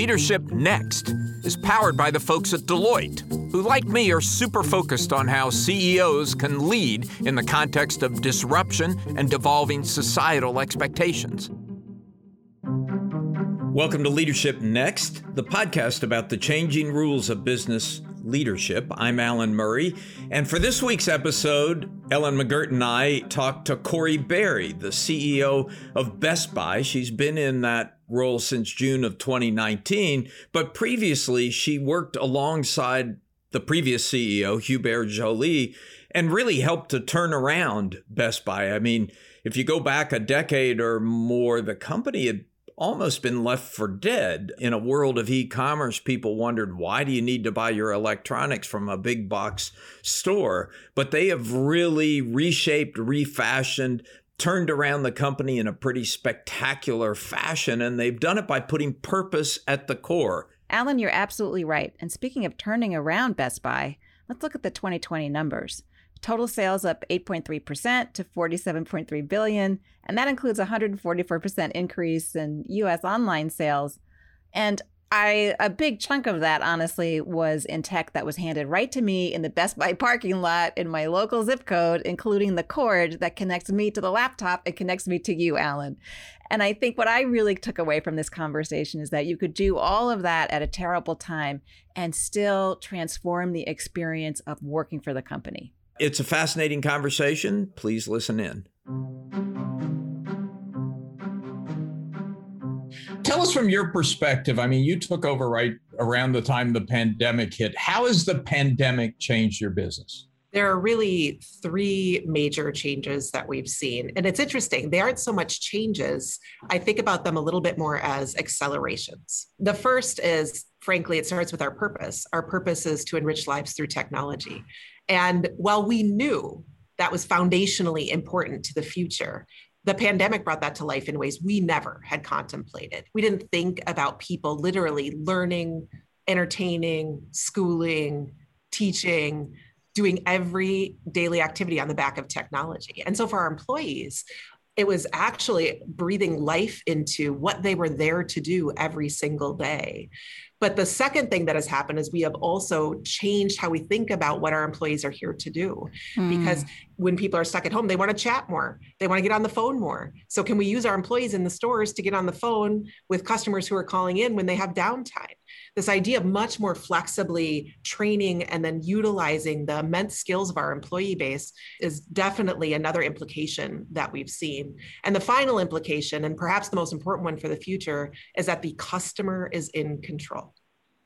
Leadership Next is powered by the folks at Deloitte, who, like me, are super focused on how CEOs can lead in the context of disruption and devolving societal expectations. Welcome to Leadership Next, the podcast about the changing rules of business leadership. I'm Alan Murray, and for this week's episode, Ellen McGirt and I talked to Corie Barry, the CEO of Best Buy. She's been in that role since June of 2019, but previously she worked alongside the previous CEO, Hubert Joly, and really helped to turn around Best Buy. I mean, if you go back a decade or more, the company had almost been left for dead. In a world of e commerce, people wondered, why do you need to buy your electronics from a big box store? But they have really reshaped, refashioned, turned around the company in a pretty spectacular fashion, and they've done it by putting purpose at the core. Alan, you're absolutely right. And speaking of turning around Best Buy, let's look at the 2020 numbers. Total sales up 8.3% to 47.3 billion, and that includes a 144% increase in US online sales. And I a big chunk of that honestly was in tech that was handed right to me in the Best Buy parking lot in my local zip code, including the cord that connects me to the laptop and connects me to you, Alan. And I think what I really took away from this conversation is that you could do all of that at a terrible time and still transform the experience of working for the company. It's a fascinating conversation. Please listen in. Tell us from your perspective. I mean, you took over right around the time the pandemic hit. How has the pandemic changed your business? There are really three major changes that we've seen. And it's interesting, they aren't so much changes. I think about them a little bit more as accelerations. The first is, frankly, it starts with our purpose. Our purpose is to enrich lives through technology. And while we knew that was foundationally important to the future, the pandemic brought that to life in ways we never had contemplated. We didn't think about people literally learning, entertaining, schooling, teaching, doing every daily activity on the back of technology. And so for our employees, it was actually breathing life into what they were there to do every single day. But the second thing that has happened is we have also changed how we think about what our employees are here to do. Mm. Because when people are stuck at home, they want to chat more, they want to get on the phone more. So, can we use our employees in the stores to get on the phone with customers who are calling in when they have downtime? This idea of much more flexibly training and then utilizing the immense skills of our employee base is definitely another implication that we've seen. And the final implication, and perhaps the most important one for the future, is that the customer is in control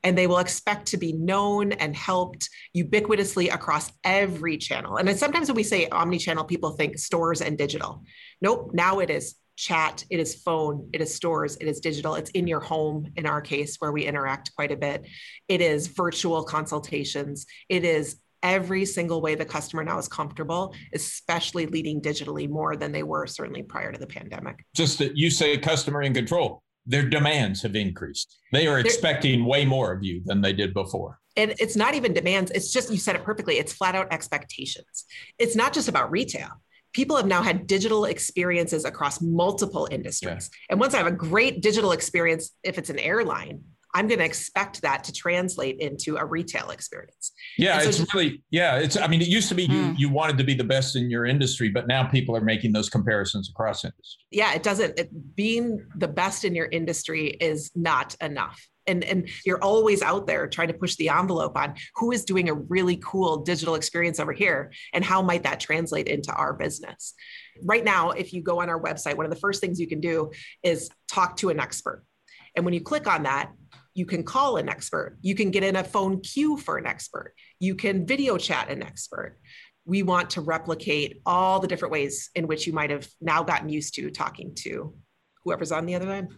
and they will expect to be known and helped ubiquitously across every channel. And sometimes when we say omni-channel, people think stores and digital. Nope, now it is chat, it is phone, it is stores, it is digital, it's in your home in our case where we interact quite a bit. It is virtual consultations, it is every single way the customer now is comfortable, especially leading digitally more than they were certainly prior to the pandemic. Just that you say customer in control their demands have increased. They are expecting They're, way more of you than they did before. And it's not even demands, it's just, you said it perfectly, it's flat out expectations. It's not just about retail. People have now had digital experiences across multiple industries. Yeah. And once I have a great digital experience, if it's an airline, I'm going to expect that to translate into a retail experience. Yeah, so it's just, really yeah. It's I mean, it used to be you mm. you wanted to be the best in your industry, but now people are making those comparisons across industry. Yeah, it doesn't. It, being the best in your industry is not enough. And, and you're always out there trying to push the envelope on who is doing a really cool digital experience over here and how might that translate into our business right now if you go on our website one of the first things you can do is talk to an expert and when you click on that you can call an expert. You can get in a phone queue for an expert. You can video chat an expert. We want to replicate all the different ways in which you might have now gotten used to talking to whoever's on the other end.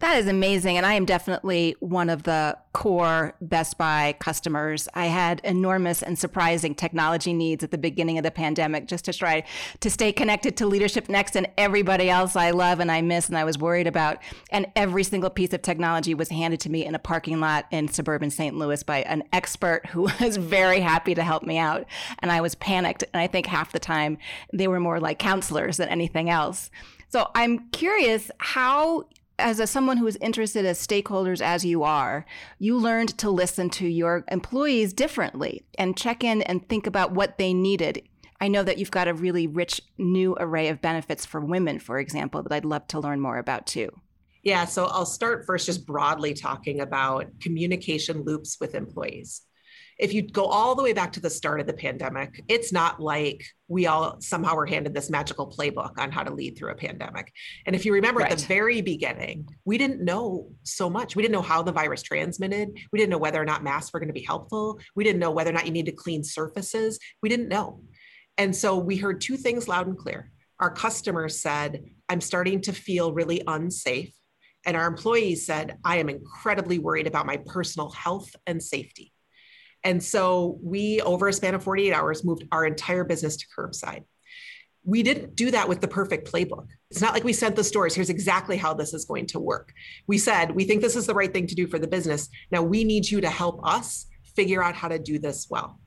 That is amazing. And I am definitely one of the core Best Buy customers. I had enormous and surprising technology needs at the beginning of the pandemic just to try to stay connected to Leadership Next and everybody else I love and I miss and I was worried about. And every single piece of technology was handed to me in a parking lot in suburban St. Louis by an expert who was very happy to help me out. And I was panicked. And I think half the time they were more like counselors than anything else. So I'm curious how as a someone who is interested as stakeholders as you are, you learned to listen to your employees differently and check in and think about what they needed. I know that you've got a really rich new array of benefits for women, for example, that I'd love to learn more about too. Yeah, so I'll start first just broadly talking about communication loops with employees if you go all the way back to the start of the pandemic, it's not like we all somehow were handed this magical playbook on how to lead through a pandemic. And if you remember right. at the very beginning, we didn't know so much. We didn't know how the virus transmitted. We didn't know whether or not masks were going to be helpful. We didn't know whether or not you need to clean surfaces. We didn't know. And so we heard two things loud and clear. Our customers said, I'm starting to feel really unsafe. And our employees said, I am incredibly worried about my personal health and safety. And so we, over a span of 48 hours, moved our entire business to curbside. We didn't do that with the perfect playbook. It's not like we sent the stores, here's exactly how this is going to work. We said, we think this is the right thing to do for the business. Now we need you to help us figure out how to do this well.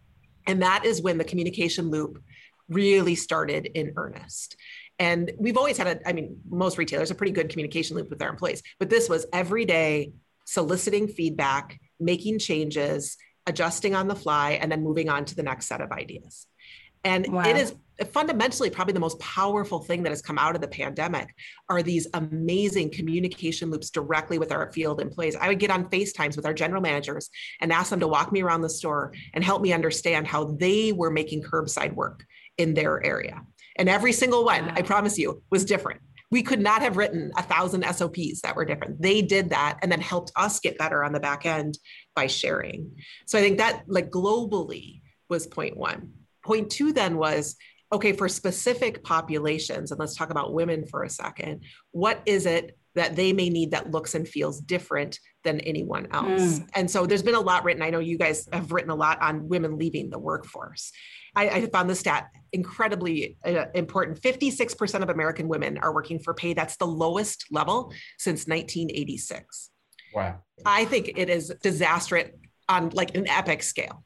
And that is when the communication loop really started in earnest. And we've always had a, I mean, most retailers, a pretty good communication loop with their employees, but this was every day soliciting feedback, making changes, adjusting on the fly, and then moving on to the next set of ideas. And wow. it is fundamentally probably the most powerful thing that has come out of the pandemic are these amazing communication loops directly with our field employees. I would get on FaceTimes with our general managers and ask them to walk me around the store and help me understand how they were making curbside work in their area. And every single one, I promise you, was different we could not have written a thousand SOPs that were different. They did that and then helped us get better on the back end by sharing. So I think that like globally was point one. Point two then was okay, for specific populations, and let's talk about women for a second, what is it that they may need that looks and feels different than anyone else? Mm. And so there's been a lot written. I know you guys have written a lot on women leaving the workforce. I, I found the stat incredibly uh, important. 56% of American women are working for pay that's the lowest level since 1986. Wow. I think it is disastrous on like an epic scale.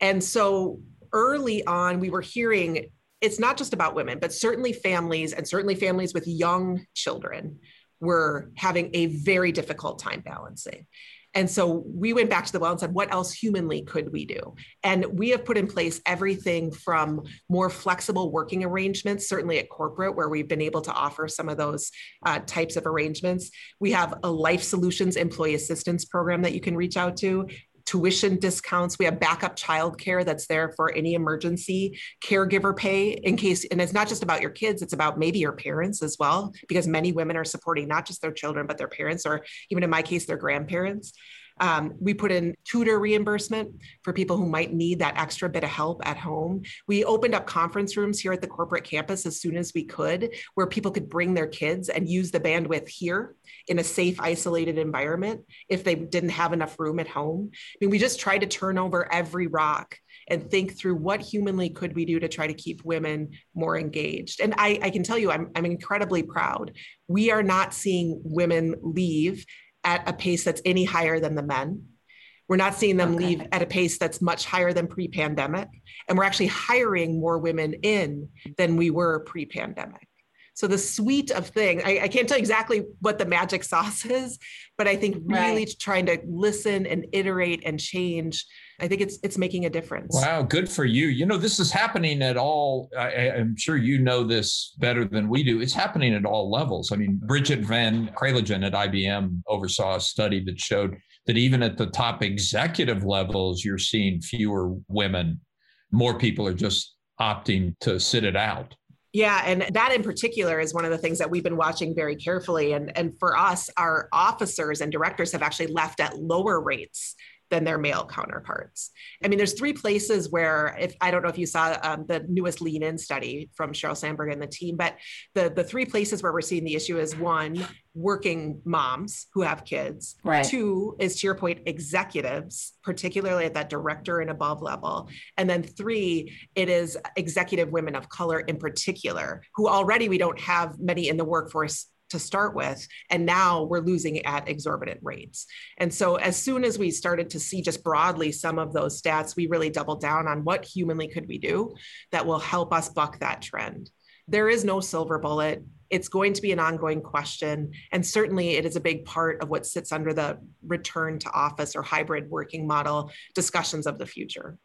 And so early on, we were hearing it's not just about women, but certainly families and certainly families with young children were having a very difficult time balancing. And so we went back to the well and said, what else humanly could we do? And we have put in place everything from more flexible working arrangements, certainly at corporate, where we've been able to offer some of those uh, types of arrangements. We have a Life Solutions employee assistance program that you can reach out to tuition discounts. We have backup childcare that's there for any emergency, caregiver pay in case, and it's not just about your kids, it's about maybe your parents as well, because many women are supporting not just their children, but their parents, or even in my case, their grandparents. Um, we put in tutor reimbursement for people who might need that extra bit of help at home. We opened up conference rooms here at the corporate campus as soon as we could, where people could bring their kids and use the bandwidth here in a safe, isolated environment if they didn't have enough room at home. I mean, we just tried to turn over every rock and think through what humanly could we do to try to keep women more engaged. And I, I can tell you, I'm, I'm incredibly proud. We are not seeing women leave at a pace that's any higher than the men. We're not seeing them okay. leave at a pace that's much higher than pre pandemic. And we're actually hiring more women in than we were pre pandemic. So the suite of things, I, I, can't tell exactly what the magic sauce is, but I think really right. trying to listen and iterate and change I think it's it's making a difference. Wow, good for you. You know, this is happening at all. I, am sure you know this better than we do. It's happening at all levels. I mean, Bridget Van Kralingen at IBM oversaw a study that showed that even at the top executive levels, you're seeing fewer women. More people are just opting to sit it out. Yeah, and that in particular is one of the things that we've been watching very carefully. And, and for us, our officers and directors have actually left at lower rates than their male counterparts. I mean, there's three places where, if I don't know if you saw um, the newest Lean In study from Sheryl Sandberg and the team, but the the three places where we're seeing the issue is one, working moms who have kids. Right. Two is to your point, executives, particularly at that director and above level. And then three, it is executive women of color in particular, who already we don't have many in the workforce to start with and now we're losing at exorbitant rates and so as soon as we started to see just broadly some of those stats we really doubled down on what humanly could we do that will help us buck that trend there is no silver bullet It's going to be an ongoing question. And certainly it is a big part of what sits under the return to office or hybrid working model discussions of the future.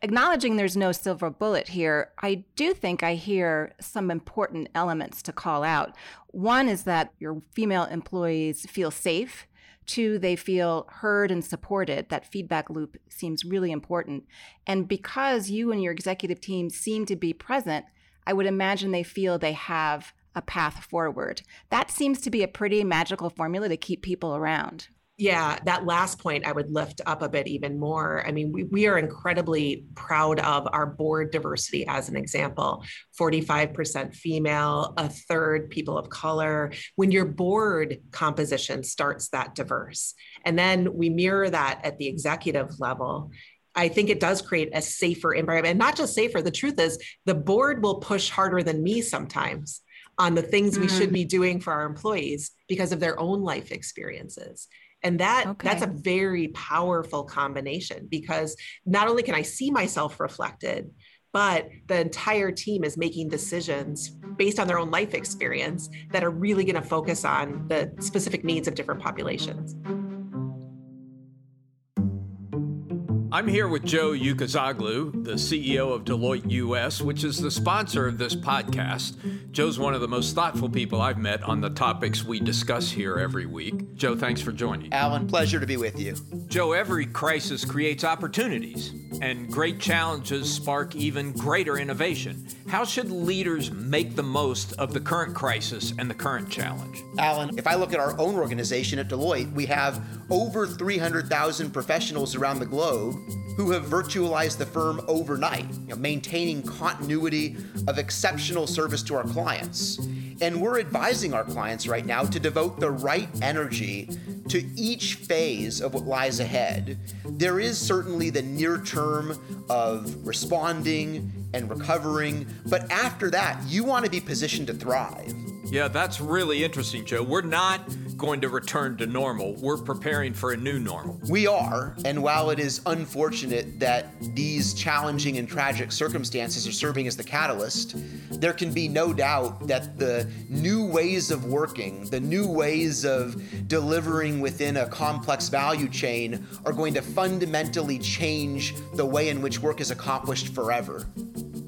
Acknowledging there's no silver bullet here, I do think I hear some important elements to call out. One is that your female employees feel safe. Two, they feel heard and supported. That feedback loop seems really important. And because you and your executive team seem to be present, I would imagine they feel they have a path forward. That seems to be a pretty magical formula to keep people around. Yeah, that last point I would lift up a bit even more. I mean, we, we are incredibly proud of our board diversity as an example 45% female, a third people of color. When your board composition starts that diverse, and then we mirror that at the executive level, I think it does create a safer environment. And not just safer, the truth is the board will push harder than me sometimes on the things we should mm. be doing for our employees because of their own life experiences and that okay. that's a very powerful combination because not only can i see myself reflected but the entire team is making decisions based on their own life experience that are really going to focus on the specific needs of different populations I'm here with Joe Ucuzoglu, the CEO of Deloitte US, which is the sponsor of this podcast. Joe's one of the most thoughtful people I've met on the topics we discuss here every week. Joe, thanks for joining. Alan, pleasure to be with you. Joe, every crisis creates opportunities, and great challenges spark even greater innovation. How should leaders make the most of the current crisis and the current challenge? Alan, if I look at our own organization at Deloitte, we have over 300,000 professionals around the globe who have virtualized the firm overnight, you know, maintaining continuity of exceptional service to our clients. And we're advising our clients right now to devote the right energy to each phase of what lies ahead. There is certainly the near term of responding and recovering, but after that, you want to be positioned to thrive. Yeah, that's really interesting, Joe. We're not going to return to normal. We're preparing for a new normal. We are. And while it is unfortunate that these challenging and tragic circumstances are serving as the catalyst, there can be no doubt that the new ways of working, the new ways of delivering within a complex value chain are going to fundamentally change the way in which work is accomplished forever.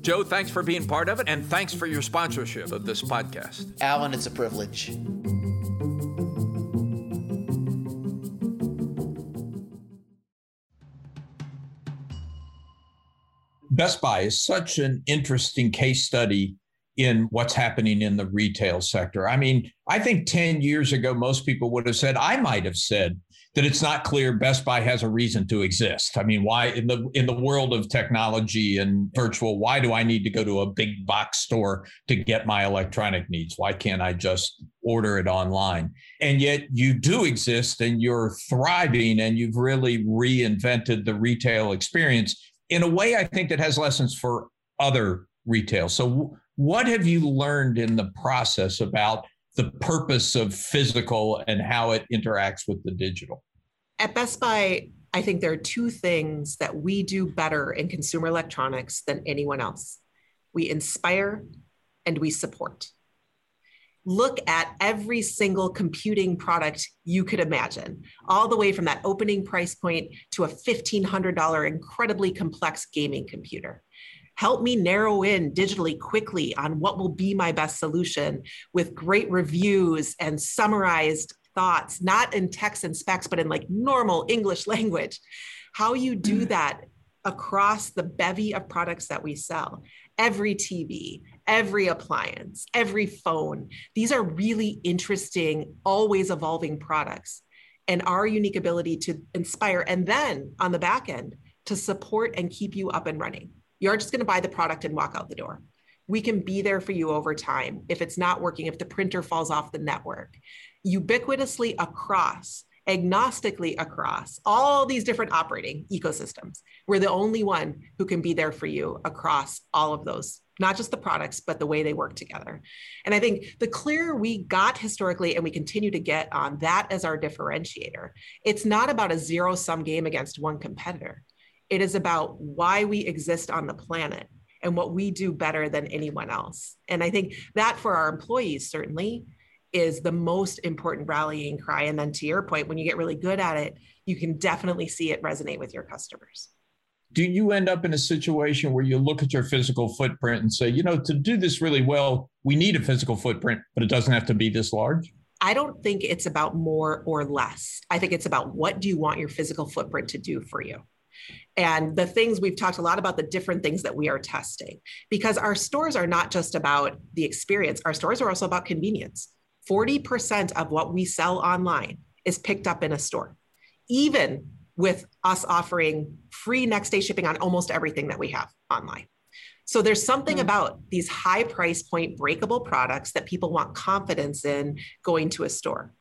Joe, thanks for being part of it, and thanks for your sponsorship of this podcast. Alan, it's a privilege. Best Buy is such an interesting case study in what's happening in the retail sector. I mean, I think 10 years ago, most people would have said, I might have said, that it's not clear Best Buy has a reason to exist. I mean, why in the in the world of technology and virtual, why do I need to go to a big box store to get my electronic needs? Why can't I just order it online? And yet you do exist and you're thriving and you've really reinvented the retail experience in a way I think that has lessons for other retail. So what have you learned in the process about the purpose of physical and how it interacts with the digital? At Best Buy, I think there are two things that we do better in consumer electronics than anyone else we inspire and we support. Look at every single computing product you could imagine, all the way from that opening price point to a $1,500 incredibly complex gaming computer help me narrow in digitally quickly on what will be my best solution with great reviews and summarized thoughts, not in text and specs, but in like normal English language. How you do mm. that across the bevy of products that we sell every TV, every appliance, every phone. These are really interesting, always evolving products. And our unique ability to inspire, and then on the back end, to support and keep you up and running. You aren't just going to buy the product and walk out the door. We can be there for you over time. If it's not working, if the printer falls off the network, ubiquitously across, agnostically across all these different operating ecosystems. We're the only one who can be there for you across all of those, not just the products, but the way they work together. And I think the clearer we got historically and we continue to get on that as our differentiator, it's not about a zero sum game against one competitor. It is about why we exist on the planet and what we do better than anyone else. And I think that for our employees, certainly, is the most important rallying cry. And then to your point, when you get really good at it, you can definitely see it resonate with your customers. Do you end up in a situation where you look at your physical footprint and say, you know, to do this really well, we need a physical footprint, but it doesn't have to be this large? I don't think it's about more or less. I think it's about what do you want your physical footprint to do for you? And the things we've talked a lot about the different things that we are testing because our stores are not just about the experience, our stores are also about convenience. 40% of what we sell online is picked up in a store, even with us offering free next day shipping on almost everything that we have online. So there's something mm. about these high price point breakable products that people want confidence in going to a store.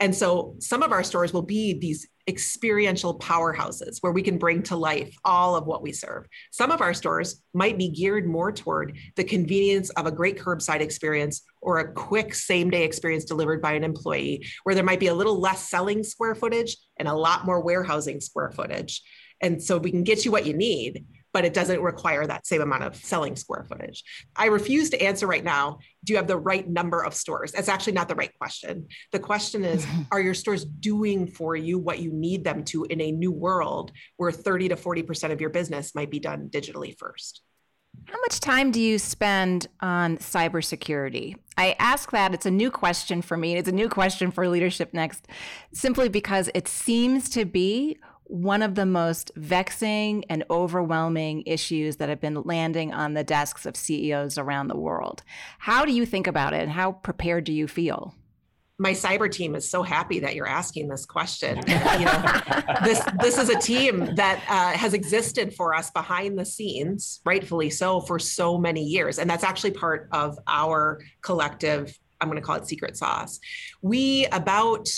And so some of our stores will be these experiential powerhouses where we can bring to life all of what we serve. Some of our stores might be geared more toward the convenience of a great curbside experience or a quick same day experience delivered by an employee, where there might be a little less selling square footage and a lot more warehousing square footage. And so we can get you what you need, but it doesn't require that same amount of selling square footage. I refuse to answer right now, do you have the right number of stores? That's actually not the right question. The question is, are your stores doing for you what you need them to in a new world where 30 to 40% of your business might be done digitally first? How much time do you spend on cybersecurity? I ask that. It's a new question for me. It's a new question for Leadership Next, simply because it seems to be one of the most vexing and overwhelming issues that have been landing on the desks of CEOs around the world. How do you think about it and how prepared do you feel? my cyber team is so happy that you're asking this question. you know, this this is a team that uh, has existed for us behind the scenes, rightfully so, for so many years, and that's actually part of our collective. I'm going to call it secret sauce. We about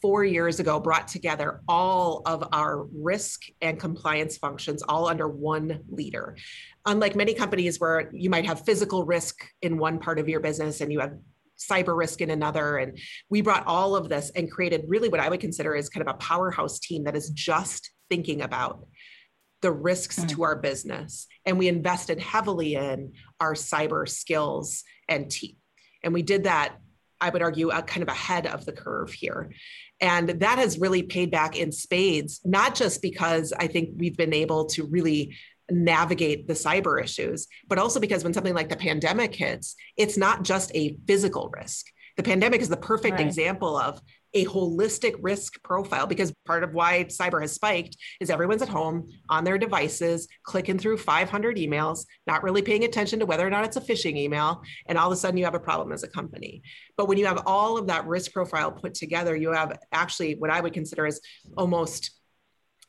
four years ago brought together all of our risk and compliance functions all under one leader. Unlike many companies where you might have physical risk in one part of your business and you have cyber risk in another. And we brought all of this and created really what I would consider is kind of a powerhouse team that is just thinking about the risks mm. to our business. And we invested heavily in our cyber skills and team. And we did that, I would argue, uh, kind of ahead of the curve here. And that has really paid back in spades, not just because I think we've been able to really navigate the cyber issues, but also because when something like the pandemic hits, it's not just a physical risk. The pandemic is the perfect right. example of a holistic risk profile because part of why cyber has spiked is everyone's at home on their devices, clicking through 500 emails, not really paying attention to whether or not it's a phishing email. And all of a sudden you have a problem as a company. But when you have all of that risk profile put together, you have actually what I would consider as almost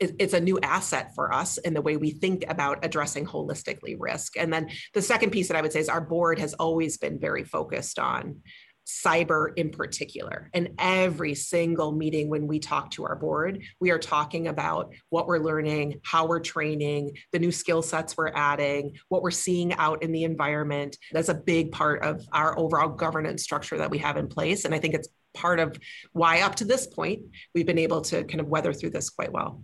it's a new asset for us in the way we think about addressing holistically risk. And then the second piece that I would say is our board has always been very focused on cyber in particular. And every single meeting when we talk to our board, we are talking about what we're learning, how we're training, the new skill sets we're adding, what we're seeing out in the environment. That's a big part of our overall governance structure that we have in place. And I think it's part of why, up to this point, we've been able to kind of weather through this quite well.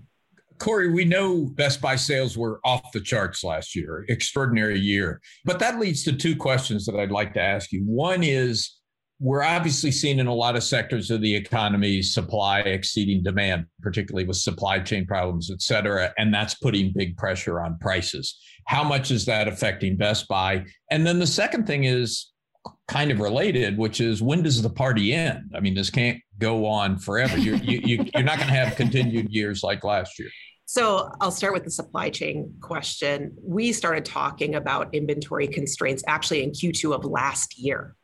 Corie, we know Best Buy sales were off the charts last year, extraordinary year. But that leads to two questions that I'd like to ask you. One is we're obviously seeing in a lot of sectors of the economy supply exceeding demand, particularly with supply chain problems, et cetera. And that's putting big pressure on prices. How much is that affecting Best Buy? And then the second thing is kind of related, which is when does the party end? I mean, this can't go on forever. You're, you, you, you're not going to have continued years like last year. So I'll start with the supply chain question. We started talking about inventory constraints actually in Q2 of last year.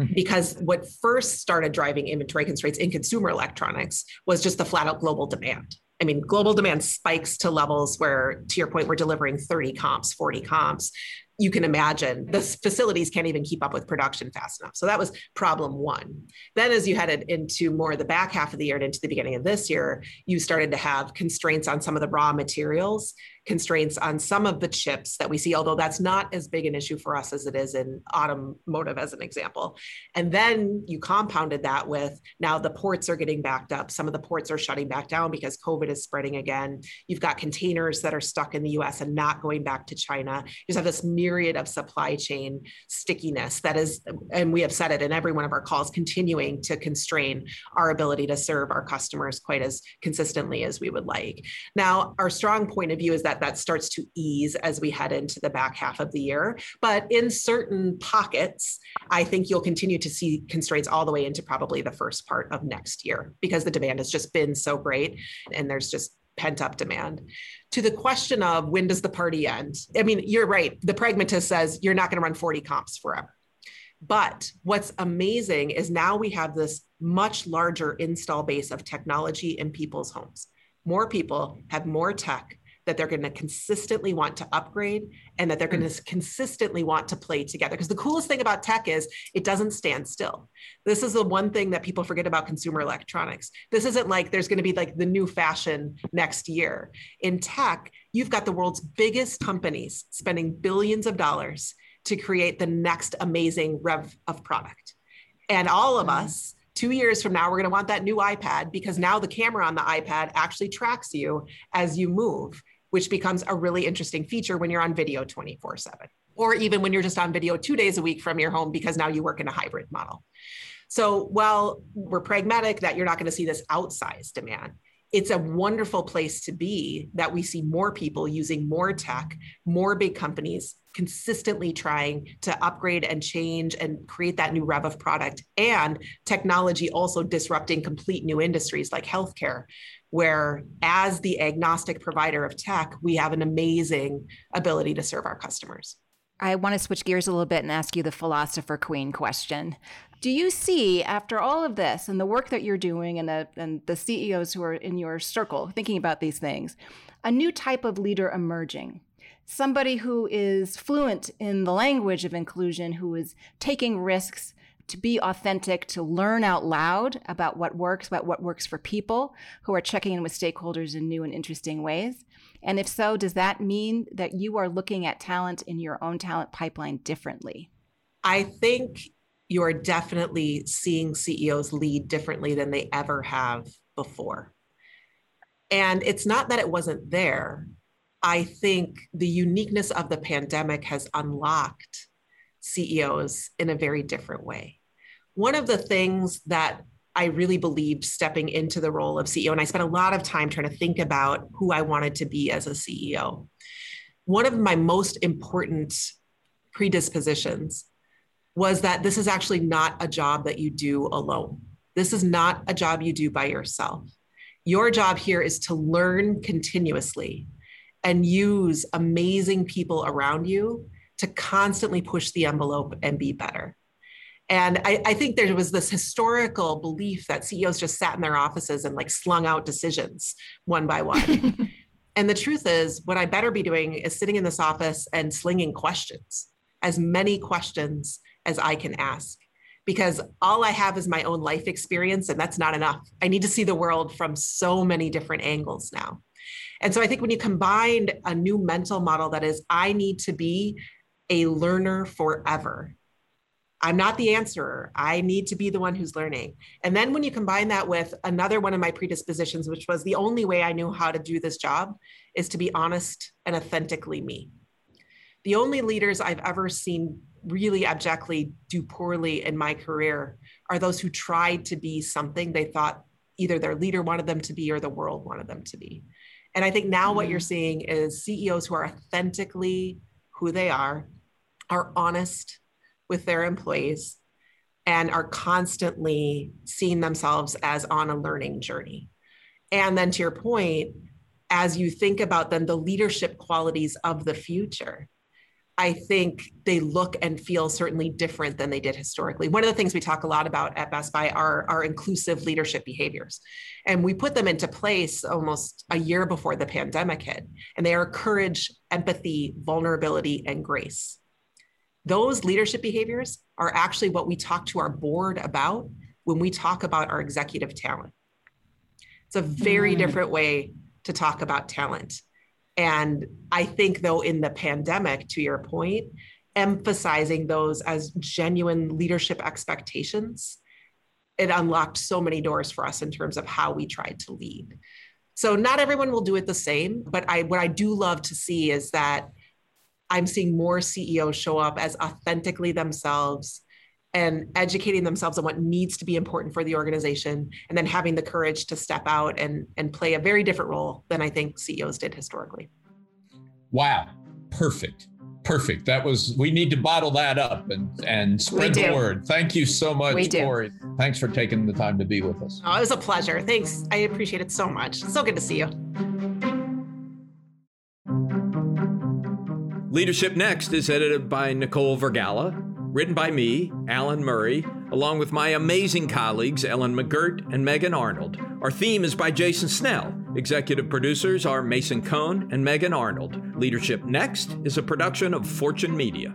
Mm-hmm. because what first started driving inventory constraints in consumer electronics was just the flat out global demand. I mean, global demand spikes to levels where, to your point, we're delivering 30 comps, 40 comps. You can imagine the facilities can't even keep up with production fast enough. So that was problem one. Then, as you headed into more of the back half of the year and into the beginning of this year, you started to have constraints on some of the raw materials constraints on some of the chips that we see, although that's not as big an issue for us as it is in automotive, as an example. And then you compounded that with now the ports are getting backed up. Some of the ports are shutting back down because COVID is spreading again. You've got containers that are stuck in the US and not going back to China. You just have this myriad of supply chain stickiness that is, and we have said it in every one of our calls, continuing to constrain our ability to serve our customers quite as consistently as we would like. Now, our strong point of view is that that starts to ease as we head into the back half of the year. But in certain pockets, I think you'll continue to see constraints all the way into probably the first part of next year because the demand has just been so great and there's just pent up demand. To the question of when does the party end? I mean, you're right. The pragmatist says you're not going to run 40 comps forever. But what's amazing is now we have this much larger install base of technology in people's homes. More people have more tech that they're going to consistently want to upgrade and that they're going to consistently want to play together. Because the coolest thing about tech is it doesn't stand still. This is the one thing that people forget about consumer electronics. This isn't like there's going to be like the new fashion next year. In tech, you've got the world's biggest companies spending billions of dollars to create the next amazing rev of product. And all of mm-hmm. us, two years from now, we're going to want that new iPad because now the camera on the iPad actually tracks you as you move, which becomes a really interesting feature when you're on video 24 7, or even when you're just on video two days a week from your home because now you work in a hybrid model. So while we're pragmatic that you're not going to see this outsized demand, it's a wonderful place to be that we see more people using more tech, more big companies consistently trying to upgrade and change and create that new rev of product, and technology also disrupting complete new industries like healthcare, where as the agnostic provider of tech, we have an amazing ability to serve our customers. I want to switch gears a little bit and ask you the philosopher queen question. Do you see, after all of this and the work that you're doing and the, and the CEOs who are in your circle thinking about these things, a new type of leader emerging? Somebody who is fluent in the language of inclusion, who is taking risks, to be authentic, to learn out loud about what works, about what works for people, who are checking in with stakeholders in new and interesting ways. And if so, does that mean that you are looking at talent in your own talent pipeline differently? I think you're definitely seeing CEOs lead differently than they ever have before. And it's not that it wasn't there. I think the uniqueness of the pandemic has unlocked CEOs in a very different way. One of the things that I really believed stepping into the role of CEO, and I spent a lot of time trying to think about who I wanted to be as a CEO. One of my most important predispositions was that this is actually not a job that you do alone. This is not a job you do by yourself. Your job here is to learn continuously and use amazing people around you to constantly push the envelope and be better. And I, I, think there was this historical belief that CEOs just sat in their offices and like slung out decisions one by one. and the truth is, what I better be doing is sitting in this office and slinging questions, as many questions as I can ask. Because all I have is my own life experience, and that's not enough. I need to see the world from so many different angles now. And so I think when you combine a new mental model that is, I need to be a learner forever I'm not the answerer. I need to be the one who's learning. And then when you combine that with another one of my predispositions, which was the only way I knew how to do this job, is to be honest and authentically me. The only leaders I've ever seen really abjectly do poorly in my career are those who tried to be something they thought either their leader wanted them to be or the world wanted them to be. And I think now mm-hmm. what you're seeing is CEOs who are authentically who they are, are honest with their employees and are constantly seeing themselves as on a learning journey. And then to your point, as you think about then the leadership qualities of the future, I think they look and feel certainly different than they did historically. One of the things we talk a lot about at Best Buy are, are inclusive leadership behaviors. And we put them into place almost a year before the pandemic hit. And they are courage, empathy, vulnerability, and grace. Those leadership behaviors are actually what we talk to our board about when we talk about our executive talent. It's a very mm. different way to talk about talent. And I think, though, in the pandemic, to your point, emphasizing those as genuine leadership expectations, it unlocked so many doors for us in terms of how we tried to lead. So not everyone will do it the same, but I what I do love to see is that I'm seeing more CEOs show up as authentically themselves and educating themselves on what needs to be important for the organization and then having the courage to step out and and play a very different role than I think CEOs did historically. Wow. Perfect. Perfect. That was we need to bottle that up and and spread the word. Thank you so much, we Corie. Do. Thanks for taking the time to be with us. Oh, it was a pleasure. Thanks. I appreciate it so much. So good to see you. Leadership Next is edited by Nicole Vergala, written by me, Alan Murray, along with my amazing colleagues Ellen McGirt and Megan Arnold. Our theme is by Jason Snell. Executive producers are Mason Cohn and Megan Arnold. Leadership Next is a production of Fortune Media.